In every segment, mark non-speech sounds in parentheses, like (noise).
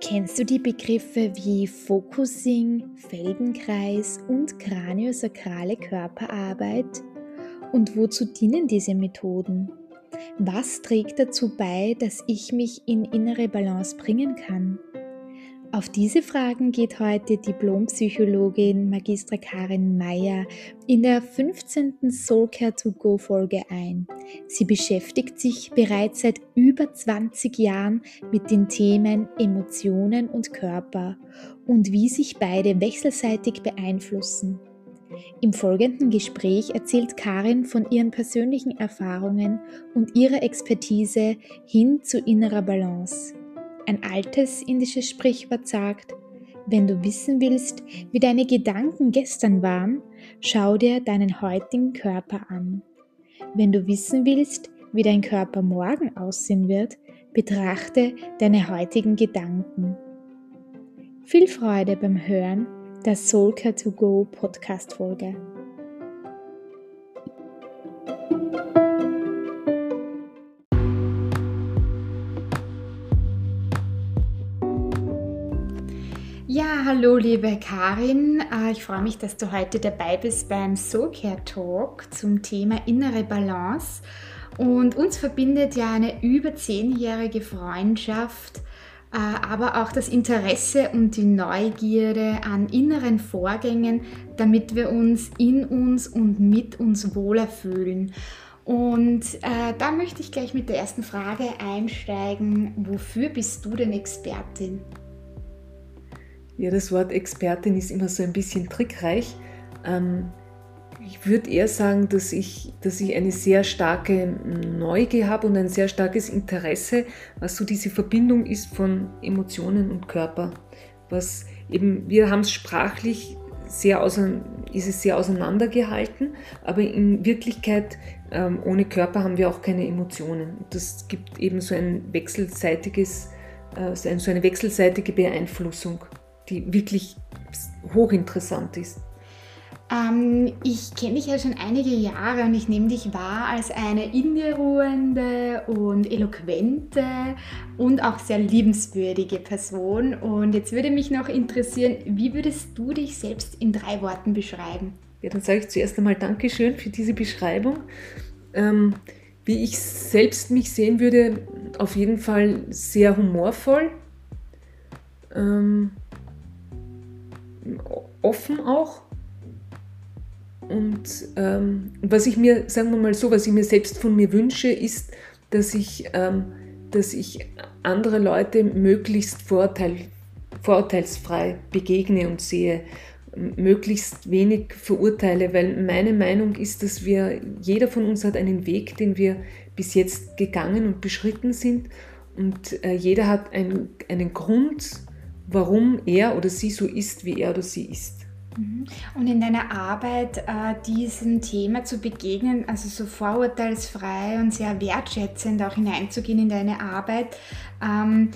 Kennst du die Begriffe wie Focusing, Feldenkreis und kraniosakrale Körperarbeit? Und wozu dienen diese Methoden? Was trägt dazu bei, dass ich mich in innere Balance bringen kann? Auf diese Fragen geht heute Diplompsychologin Magistra Karin Meyer in der 15. Soulcare to Go Folge ein. Sie beschäftigt sich bereits seit über 20 Jahren mit den Themen Emotionen und Körper und wie sich beide wechselseitig beeinflussen. Im folgenden Gespräch erzählt Karin von ihren persönlichen Erfahrungen und ihrer Expertise hin zu innerer Balance. Ein altes indisches Sprichwort sagt, wenn du wissen willst, wie deine Gedanken gestern waren, schau dir deinen heutigen Körper an. Wenn du wissen willst, wie dein Körper morgen aussehen wird, betrachte deine heutigen Gedanken. Viel Freude beim Hören der Soulcare to Go Podcast Folge. Ja, hallo liebe Karin. Äh, ich freue mich, dass du heute dabei bist beim Soulcare Talk zum Thema innere Balance. Und uns verbindet ja eine über zehnjährige Freundschaft, äh, aber auch das Interesse und die Neugierde an inneren Vorgängen, damit wir uns in uns und mit uns wohler fühlen. Und äh, da möchte ich gleich mit der ersten Frage einsteigen. Wofür bist du denn Expertin? Ja, das Wort Expertin ist immer so ein bisschen trickreich. Ähm, ich würde eher sagen, dass ich, dass ich eine sehr starke Neugier habe und ein sehr starkes Interesse, was so diese Verbindung ist von Emotionen und Körper. Was eben, wir haben es sprachlich sehr ist es sehr auseinandergehalten, aber in Wirklichkeit ähm, ohne Körper haben wir auch keine Emotionen. Das gibt eben so ein wechselseitiges, äh, so eine wechselseitige Beeinflussung die wirklich hochinteressant ist. Ähm, ich kenne dich ja schon einige Jahre und ich nehme dich wahr als eine in dir ruhende und eloquente und auch sehr liebenswürdige Person. Und jetzt würde mich noch interessieren, wie würdest du dich selbst in drei Worten beschreiben? Ja, dann sage ich zuerst einmal Dankeschön für diese Beschreibung. Ähm, wie ich selbst mich sehen würde, auf jeden Fall sehr humorvoll. Ähm, offen auch. Und ähm, was ich mir, sagen wir mal so, was ich mir selbst von mir wünsche, ist, dass ich, ähm, dass ich andere Leute möglichst vorurteil, vorurteilsfrei begegne und sehe, möglichst wenig verurteile, weil meine Meinung ist, dass wir, jeder von uns hat einen Weg, den wir bis jetzt gegangen und beschritten sind und äh, jeder hat ein, einen Grund, warum er oder sie so ist, wie er oder sie ist. Mhm. Und in deiner Arbeit äh, diesem Thema zu begegnen, also so vorurteilsfrei und sehr wertschätzend auch hineinzugehen in deine Arbeit, ähm,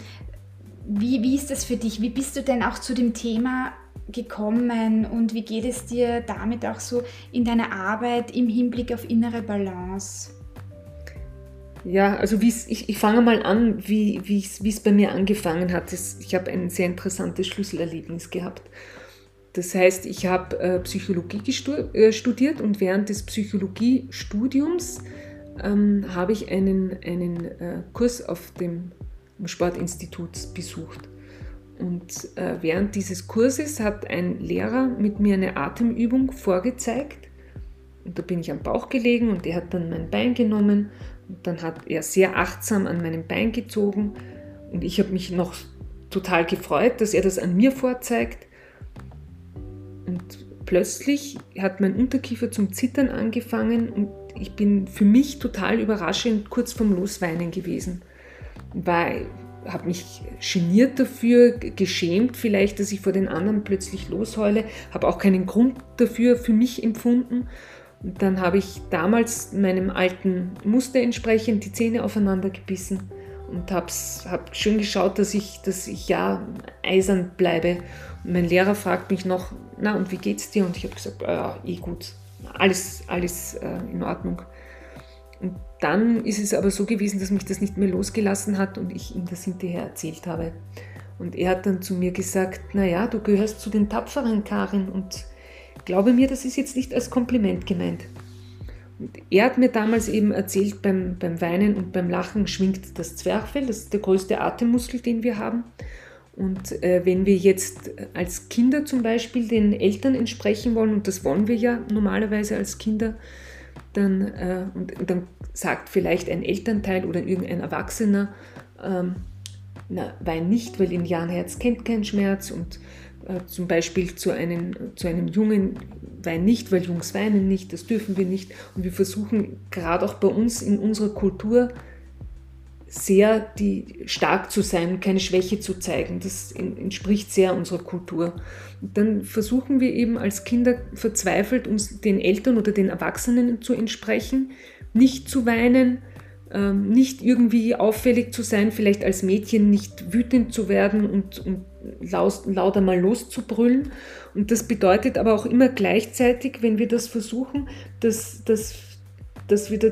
wie, wie ist das für dich? Wie bist du denn auch zu dem Thema gekommen und wie geht es dir damit auch so in deiner Arbeit im Hinblick auf innere Balance? Ja, also ich, ich fange mal an, wie es bei mir angefangen hat. Das, ich habe ein sehr interessantes Schlüsselerlebnis gehabt. Das heißt, ich habe äh, Psychologie äh, studiert und während des Psychologiestudiums ähm, habe ich einen, einen äh, Kurs auf dem Sportinstitut besucht. Und äh, während dieses Kurses hat ein Lehrer mit mir eine Atemübung vorgezeigt. Und da bin ich am Bauch gelegen und er hat dann mein Bein genommen dann hat er sehr achtsam an meinem Bein gezogen und ich habe mich noch total gefreut, dass er das an mir vorzeigt. Und plötzlich hat mein Unterkiefer zum Zittern angefangen und ich bin für mich total überraschend kurz vorm Losweinen gewesen. Weil habe mich geniert dafür, geschämt vielleicht, dass ich vor den anderen plötzlich losheule, habe auch keinen Grund dafür für mich empfunden und dann habe ich damals meinem alten Muster entsprechend die Zähne aufeinander gebissen und habe hab schön geschaut, dass ich, dass ich ja eisern bleibe. Und mein Lehrer fragt mich noch, na und wie geht's dir? Und ich habe gesagt, ja, eh gut, alles, alles äh, in Ordnung. Und dann ist es aber so gewesen, dass mich das nicht mehr losgelassen hat und ich ihm das hinterher erzählt habe. Und er hat dann zu mir gesagt, naja, du gehörst zu den Tapferen, Karin, und glaube mir, das ist jetzt nicht als Kompliment gemeint. Und er hat mir damals eben erzählt, beim, beim Weinen und beim Lachen schwingt das Zwerchfell, das ist der größte Atemmuskel, den wir haben. Und äh, wenn wir jetzt als Kinder zum Beispiel den Eltern entsprechen wollen, und das wollen wir ja normalerweise als Kinder, dann, äh, und, dann sagt vielleicht ein Elternteil oder irgendein Erwachsener, ähm, na, wein nicht, weil in Herz kennt keinen Schmerz und zum Beispiel zu einem, zu einem Jungen, wein nicht, weil Jungs weinen nicht, das dürfen wir nicht. Und wir versuchen gerade auch bei uns in unserer Kultur sehr die, stark zu sein keine Schwäche zu zeigen. Das entspricht sehr unserer Kultur. Und dann versuchen wir eben als Kinder verzweifelt, uns den Eltern oder den Erwachsenen zu entsprechen, nicht zu weinen, ähm, nicht irgendwie auffällig zu sein, vielleicht als Mädchen nicht wütend zu werden und, und lauter mal loszubrüllen. Und das bedeutet aber auch immer gleichzeitig, wenn wir das versuchen, dass, dass dass wir, da,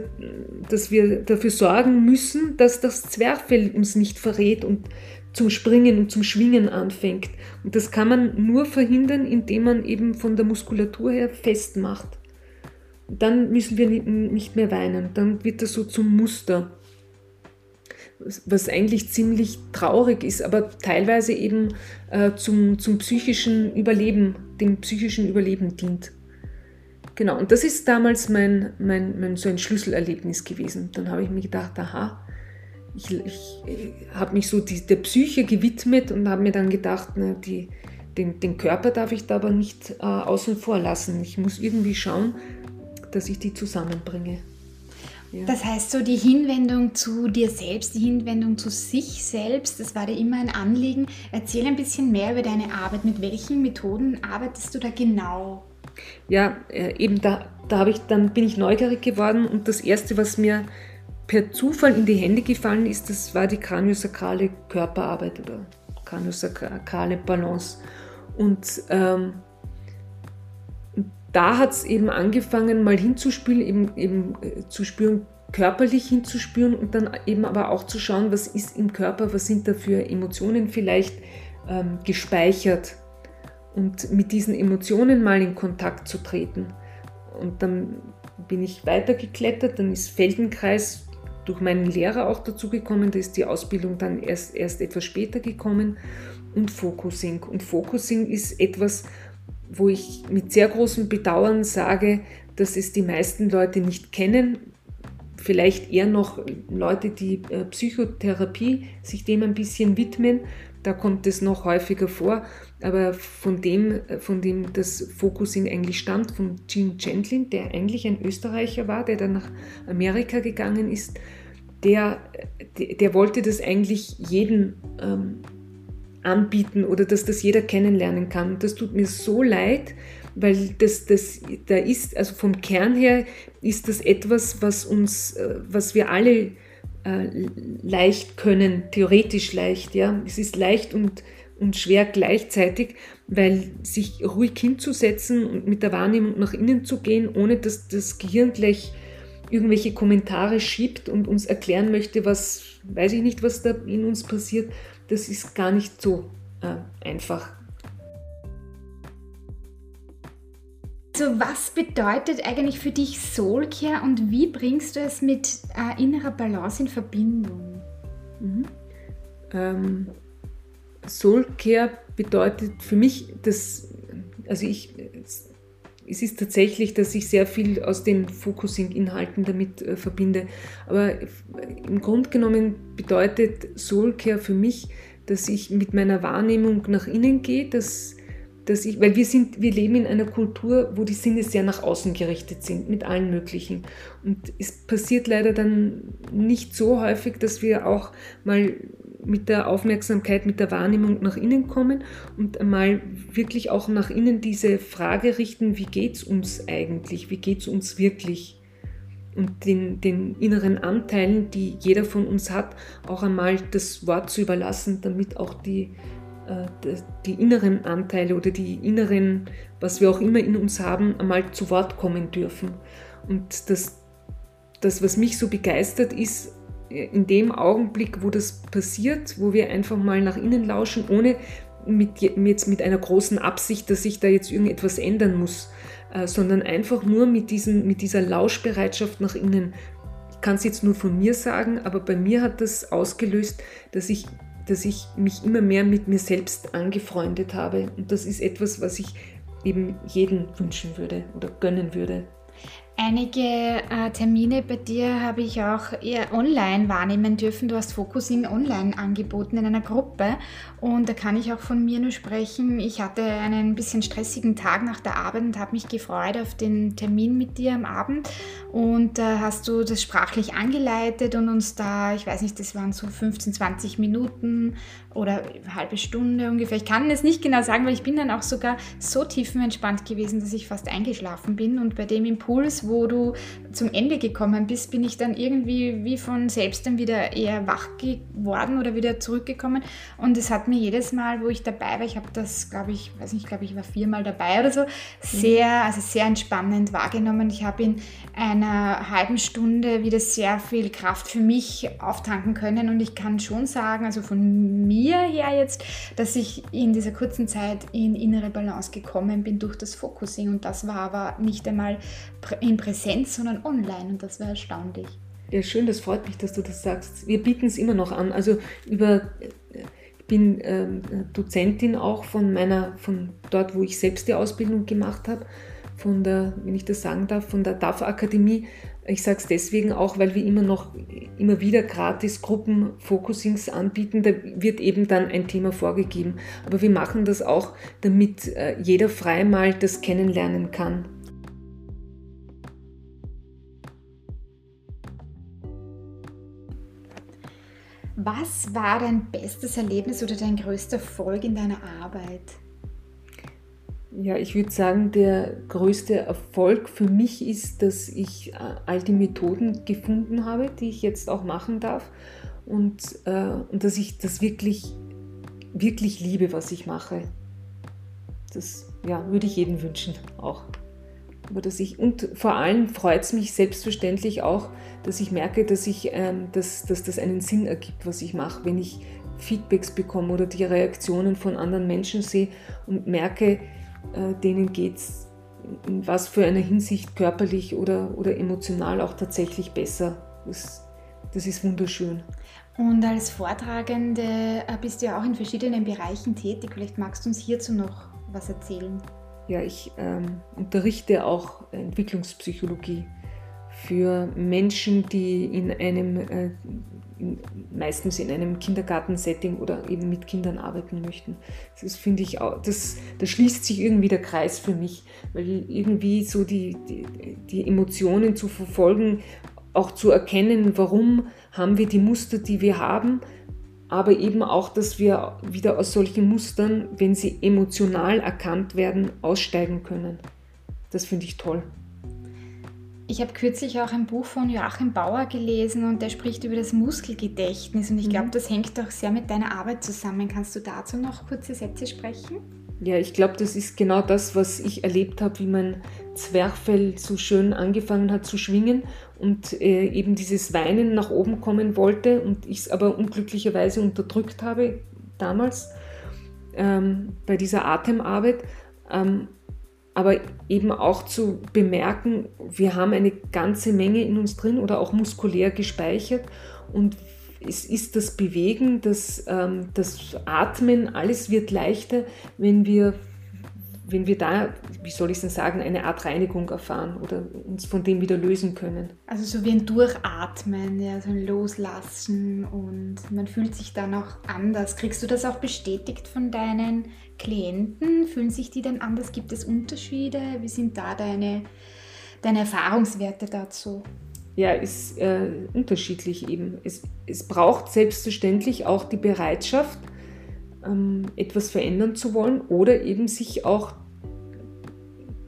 dass wir dafür sorgen müssen, dass das Zwerchfell uns nicht verrät und zum Springen und zum Schwingen anfängt. Und das kann man nur verhindern, indem man eben von der Muskulatur her festmacht. Dann müssen wir nicht mehr weinen, dann wird das so zum Muster. Was eigentlich ziemlich traurig ist, aber teilweise eben äh, zum, zum psychischen Überleben, dem psychischen Überleben dient. Genau, und das ist damals mein, mein, mein so ein Schlüsselerlebnis gewesen. Dann habe ich mir gedacht, aha, ich, ich, habe mich so die, der Psyche gewidmet und habe mir dann gedacht, na, die, den, den Körper darf ich da aber nicht äh, außen vor lassen. Ich muss irgendwie schauen, dass ich die zusammenbringe. Ja. Das heißt, so die Hinwendung zu dir selbst, die Hinwendung zu sich selbst, das war dir immer ein Anliegen. Erzähl ein bisschen mehr über deine Arbeit. Mit welchen Methoden arbeitest du da genau? ja, äh, eben da, da habe ich, dann bin ich neugierig geworden und das erste, was mir per Zufall in die Hände gefallen ist, das war die kraniosakrale Körperarbeit oder kraniosakrale Balance. Und ähm, da hat es eben angefangen, mal hinzuspüren, eben, eben äh, zu spüren, körperlich hinzuspüren und dann eben aber auch zu schauen, was ist im Körper, was sind da für Emotionen vielleicht ähm, gespeichert und mit diesen Emotionen mal in Kontakt zu treten. Und dann bin ich weitergeklettert, dann ist Feldenkreis durch meinen Lehrer auch dazu gekommen, da ist die Ausbildung dann erst, erst etwas später gekommen und Focusing. Und Focusing ist etwas, wo ich mit sehr großem Bedauern sage, dass es die meisten Leute nicht kennen. Vielleicht eher noch Leute, die äh, Psychotherapie sich dem ein bisschen widmen. Da kommt es noch häufiger vor. Aber von dem, von dem das Focusing eigentlich stammt, von Gene Gentlin, der eigentlich ein Österreicher war, der dann nach Amerika gegangen ist, der, der, der wollte das eigentlich jedem ähm, anbieten oder dass das jeder kennenlernen kann. Das tut mir so leid, weil das, das da ist, also vom Kern her ist das etwas, was uns, äh, was wir alle äh, leicht können, theoretisch leicht, ja. Es ist leicht und und schwer gleichzeitig, weil sich ruhig hinzusetzen und mit der Wahrnehmung nach innen zu gehen, ohne dass das Gehirn gleich irgendwelche Kommentare schiebt und uns erklären möchte, was, weiß ich nicht, was da in uns passiert, das ist gar nicht so äh, einfach. Also was bedeutet eigentlich für dich Soulcare und wie bringst du es mit äh, innerer Balance in Verbindung? Mhm. Ähm, Soulcare bedeutet für mich, dass, also ich, es ist tatsächlich, dass ich sehr viel aus den Focusing-Inhalten damit äh, verbinde. Aber im Grunde genommen bedeutet Soulcare für mich, dass ich mit meiner Wahrnehmung nach innen gehe, dass, dass ich, weil wir sind, wir leben in einer Kultur, wo die Sinne sehr nach außen gerichtet sind, mit allen möglichen. Und es passiert leider dann nicht so häufig, dass wir auch mal mit der Aufmerksamkeit, mit der Wahrnehmung nach innen kommen und einmal wirklich auch nach innen diese Frage richten, wie geht es uns eigentlich, wie geht es uns wirklich? Und den, den inneren Anteilen, die jeder von uns hat, auch einmal das Wort zu überlassen, damit auch die, äh, die inneren Anteile oder die inneren, was wir auch immer in uns haben, einmal zu Wort kommen dürfen. Und das das, was mich so begeistert, ist in dem Augenblick, wo das passiert, wo wir einfach mal nach innen lauschen, ohne mit, jetzt mit einer großen Absicht, dass sich da jetzt irgendetwas ändern muss, äh, sondern einfach nur mit, diesen, mit dieser Lauschbereitschaft nach innen. Ich kann es jetzt nur von mir sagen, aber bei mir hat das ausgelöst, dass ich, dass ich mich immer mehr mit mir selbst angefreundet habe. Und das ist etwas, was ich eben jeden wünschen würde oder gönnen würde. Einige äh, Termine bei dir habe ich auch eher online wahrnehmen dürfen. Du hast Focusing online angeboten in einer Gruppe und da kann ich auch von mir nur sprechen. Ich hatte einen bisschen stressigen Tag nach der Arbeit und habe mich gefreut auf den Termin mit dir am Abend und da äh, hast du das sprachlich angeleitet und uns da, ich weiß nicht, das waren so 15, 20 Minuten oder eine halbe Stunde ungefähr. Ich kann es nicht genau sagen, weil ich bin dann auch sogar so tiefenentspannt gewesen, dass ich fast eingeschlafen bin und bei dem Impuls wo du zum Ende gekommen bist, bin ich dann irgendwie wie von selbst dann wieder eher wach geworden oder wieder zurückgekommen. Und es hat mir jedes Mal, wo ich dabei war, ich habe das, glaube ich, weiß nicht, glaube ich war viermal dabei oder so, sehr, also sehr entspannend wahrgenommen. Ich habe in einer halben Stunde wieder sehr viel Kraft für mich auftanken können und ich kann schon sagen, also von mir her jetzt, dass ich in dieser kurzen Zeit in innere Balance gekommen bin durch das Focusing und das war aber nicht einmal in Präsenz, sondern online und das war erstaunlich. Ja, schön, das freut mich, dass du das sagst. Wir bieten es immer noch an. Also über ich bin ähm, Dozentin auch von meiner, von dort, wo ich selbst die Ausbildung gemacht habe, von der, wenn ich das sagen darf, von der DAF Akademie. Ich sage es deswegen auch, weil wir immer noch immer wieder gratis Gruppenfocusings anbieten. Da wird eben dann ein Thema vorgegeben. Aber wir machen das auch, damit äh, jeder frei mal das kennenlernen kann. Was war dein bestes Erlebnis oder dein größter Erfolg in deiner Arbeit? Ja, ich würde sagen, der größte Erfolg für mich ist, dass ich äh, all die Methoden gefunden habe, die ich jetzt auch machen darf und, äh, und dass ich das wirklich, wirklich liebe, was ich mache. Das ja, würde ich jedem wünschen auch. Aber dass ich, und vor allem freut es mich selbstverständlich auch, dass ich merke, dass, ich, ähm, dass, dass das einen Sinn ergibt, was ich mache, wenn ich Feedbacks bekomme oder die Reaktionen von anderen Menschen sehe und merke, äh, denen geht es in was für einer Hinsicht körperlich oder, oder emotional auch tatsächlich besser. Das, das ist wunderschön. Und als Vortragende äh, bist du ja auch in verschiedenen Bereichen tätig. Vielleicht magst du uns hierzu noch was erzählen. Ja, ich ähm, unterrichte auch Entwicklungspsychologie für Menschen, die in einem, äh, in, meistens in einem Kindergartensetting oder eben mit Kindern arbeiten möchten. Das finde ich auch, das, da schließt sich irgendwie der Kreis für mich, weil irgendwie so die, die, die Emotionen zu verfolgen, auch zu erkennen, warum haben wir die Muster, die wir haben, aber eben auch, dass wir wieder aus solchen Mustern, wenn sie emotional erkannt werden, aussteigen können. Das finde ich toll. Ich habe kürzlich auch ein Buch von Joachim Bauer gelesen und der spricht über das Muskelgedächtnis und ich glaube, mhm. das hängt auch sehr mit deiner Arbeit zusammen. Kannst du dazu noch kurze Sätze sprechen? Ja, ich glaube, das ist genau das, was ich erlebt habe, wie mein Zwerchfell so schön angefangen hat zu schwingen und äh, eben dieses Weinen nach oben kommen wollte und ich es aber unglücklicherweise unterdrückt habe damals ähm, bei dieser Atemarbeit. Ähm, aber eben auch zu bemerken, wir haben eine ganze Menge in uns drin oder auch muskulär gespeichert und es ist das Bewegen, das, ähm, das Atmen, alles wird leichter, wenn wir, wenn wir da, wie soll ich es denn sagen, eine Art Reinigung erfahren oder uns von dem wieder lösen können. Also so wie ein Durchatmen, ja, so ein Loslassen und man fühlt sich dann auch anders. Kriegst du das auch bestätigt von deinen Klienten? Fühlen sich die denn anders? Gibt es Unterschiede? Wie sind da deine, deine Erfahrungswerte dazu? Ja, ist äh, unterschiedlich eben. Es, es braucht selbstverständlich auch die Bereitschaft, ähm, etwas verändern zu wollen oder eben sich auch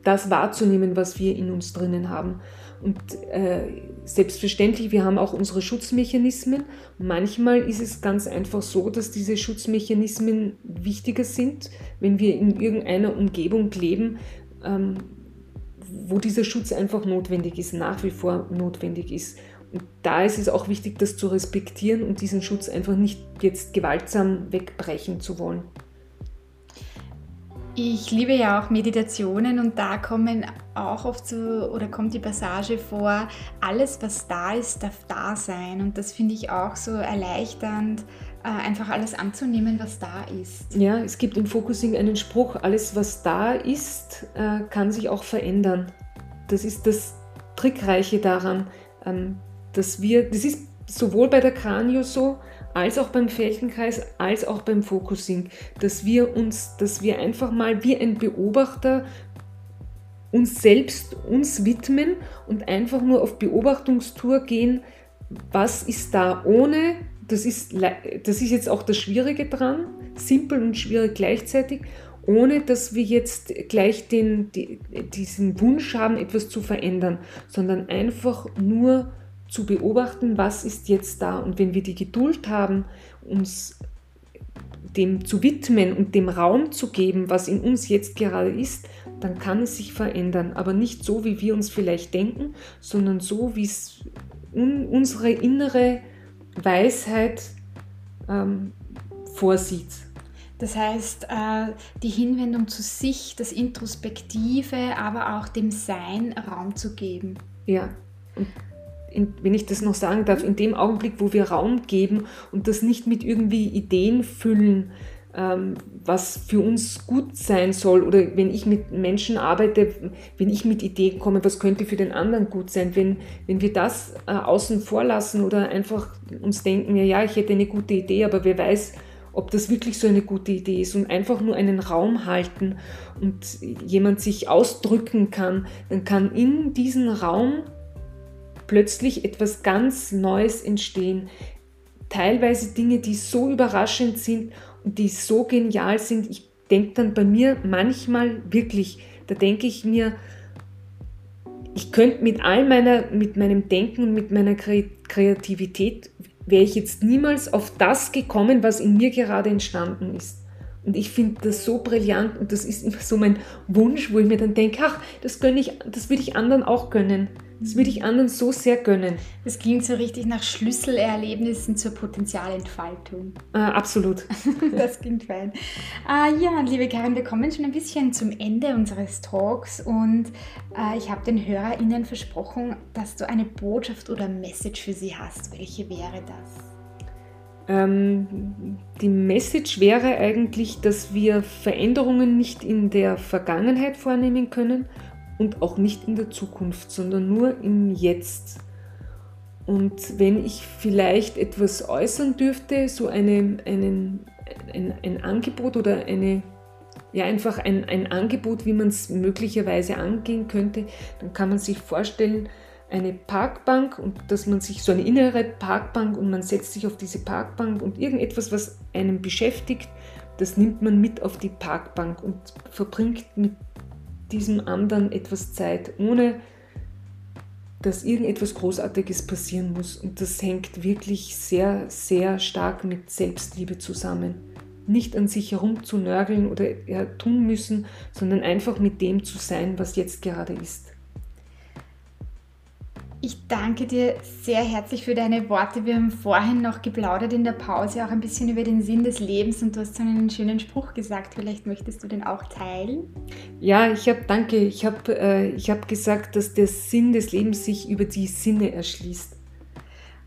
das wahrzunehmen, was wir in uns drinnen haben. Und äh, selbstverständlich, wir haben auch unsere Schutzmechanismen. manchmal ist es ganz einfach so, dass diese Schutzmechanismen wichtiger sind, wenn wir in irgendeiner Umgebung leben, ähm, wo dieser Schutz einfach notwendig ist, nach wie vor notwendig ist. Und da ist es auch wichtig, das zu respektieren und diesen Schutz einfach nicht jetzt gewaltsam wegbrechen zu wollen. Ich liebe ja auch Meditationen und da kommen auch oft so oder kommt die Passage vor, alles was da ist, darf da sein und das finde ich auch so erleichternd, einfach alles anzunehmen, was da ist. Ja, es gibt im Focusing einen Spruch, alles was da ist, äh, kann sich auch verändern. Das ist das Trickreiche daran, ähm, dass wir, das ist sowohl bei der Kranio so, als auch beim Feldenkreis, als auch beim Focusing, dass wir uns, dass wir einfach mal wie ein Beobachter uns selbst uns widmen und einfach nur auf Beobachtungstour gehen, was ist da ohne, das ist, das ist jetzt auch das Schwierige dran, simpel und schwierig gleichzeitig, ohne dass wir jetzt gleich den, die, diesen Wunsch haben, etwas zu verändern, sondern einfach nur zu beobachten, was ist jetzt da. Und wenn wir die Geduld haben, uns dem zu widmen und dem Raum zu geben, was in uns jetzt gerade ist, dann kann es sich verändern. Aber nicht so, wie wir uns vielleicht denken, sondern so, wie es un unsere innere Weisheit ähm, vorsieht. Das heißt, äh, die Hinwendung zu sich, das Introspektive, aber auch dem Sein Raum zu geben. Ja, und in, wenn ich das noch sagen darf, in dem Augenblick, wo wir Raum geben und das nicht mit irgendwie Ideen füllen, was für uns gut sein soll, oder wenn ich mit Menschen arbeite, wenn ich mit Ideen komme, was könnte für den anderen gut sein, wenn, wenn wir das äh, außen vor lassen oder einfach uns denken, ja, ja, ich hätte eine gute Idee, aber wer weiß, ob das wirklich so eine gute Idee ist und einfach nur einen Raum halten und jemand sich ausdrücken kann, dann kann in diesen Raum plötzlich etwas ganz Neues entstehen. Teilweise Dinge, die so überraschend sind die so genial sind. Ich denke dann bei mir manchmal wirklich, da denke ich mir, ich könnte mit all meiner, mit meinem Denken und mit meiner Kreativität, wäre ich jetzt niemals auf das gekommen, was in mir gerade entstanden ist. Und ich finde das so brillant und das ist immer so mein Wunsch, wo ich mir dann denke, ach, das ich, das würde ich anderen auch gönnen. Das würde ich anderen so sehr gönnen. Das klingt so richtig nach Schlüsselerlebnissen zur Potenzialentfaltung. Äh, absolut. (laughs) das klingt fein. Äh, ja, liebe Karin, wir kommen schon ein bisschen zum Ende unseres Talks und äh, ich habe den HörerInnen versprochen, dass du eine Botschaft oder Message für sie hast. Welche wäre das? Ähm, die Message wäre eigentlich, dass wir Veränderungen nicht in der Vergangenheit vornehmen können und auch nicht in der Zukunft, sondern nur im Jetzt. Und wenn ich vielleicht etwas äußern dürfte, so eine, einen, ein, ein Angebot oder eine, ja einfach ein, ein Angebot, wie man es möglicherweise angehen könnte, dann kann man sich vorstellen, eine Parkbank und dass man sich so eine innere Parkbank und man setzt sich auf diese Parkbank und irgendetwas, was einen beschäftigt, das nimmt man mit auf die Parkbank und verbringt mit diesem anderen etwas Zeit, ohne dass irgendetwas Großartiges passieren muss. Und das hängt wirklich sehr, sehr stark mit Selbstliebe zusammen. Nicht an sich herumzunörgeln oder tun müssen, sondern einfach mit dem zu sein, was jetzt gerade ist. Ich danke dir sehr herzlich für deine Worte. Wir haben vorhin noch geplaudert in der Pause auch ein bisschen über den Sinn des Lebens und du hast so einen schönen Spruch gesagt. Vielleicht möchtest du den auch teilen? Ja, ich habe, danke. Ich habe äh, hab gesagt, dass der Sinn des Lebens sich über die Sinne erschließt.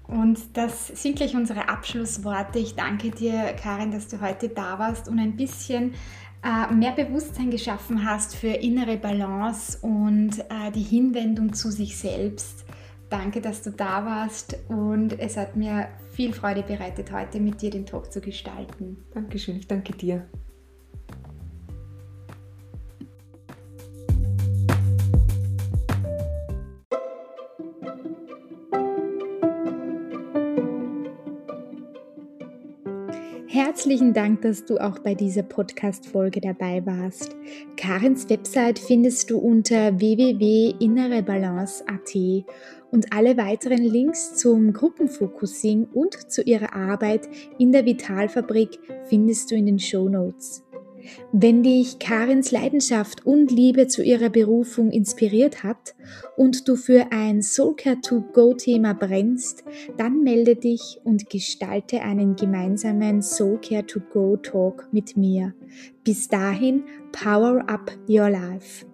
Und das sind gleich unsere Abschlussworte. Ich danke dir, Karin, dass du heute da warst und ein bisschen äh, mehr Bewusstsein geschaffen hast für innere Balance und äh, die Hinwendung zu sich selbst. Danke, dass du da warst und es hat mir viel Freude bereitet, heute mit dir den Talk zu gestalten. Dankeschön, ich danke dir. Herzlichen Dank, dass du auch bei dieser Podcast-Folge dabei warst. Karens Website findest du unter www.innerebalance.at und alle weiteren Links zum Gruppenfocusing und zu ihrer Arbeit in der Vitalfabrik findest du in den Show Notes. Wenn dich Karins Leidenschaft und Liebe zu ihrer Berufung inspiriert hat und du für ein Soulcare to Go Thema brennst, dann melde dich und gestalte einen gemeinsamen Soulcare to Go Talk mit mir. Bis dahin, power up your life.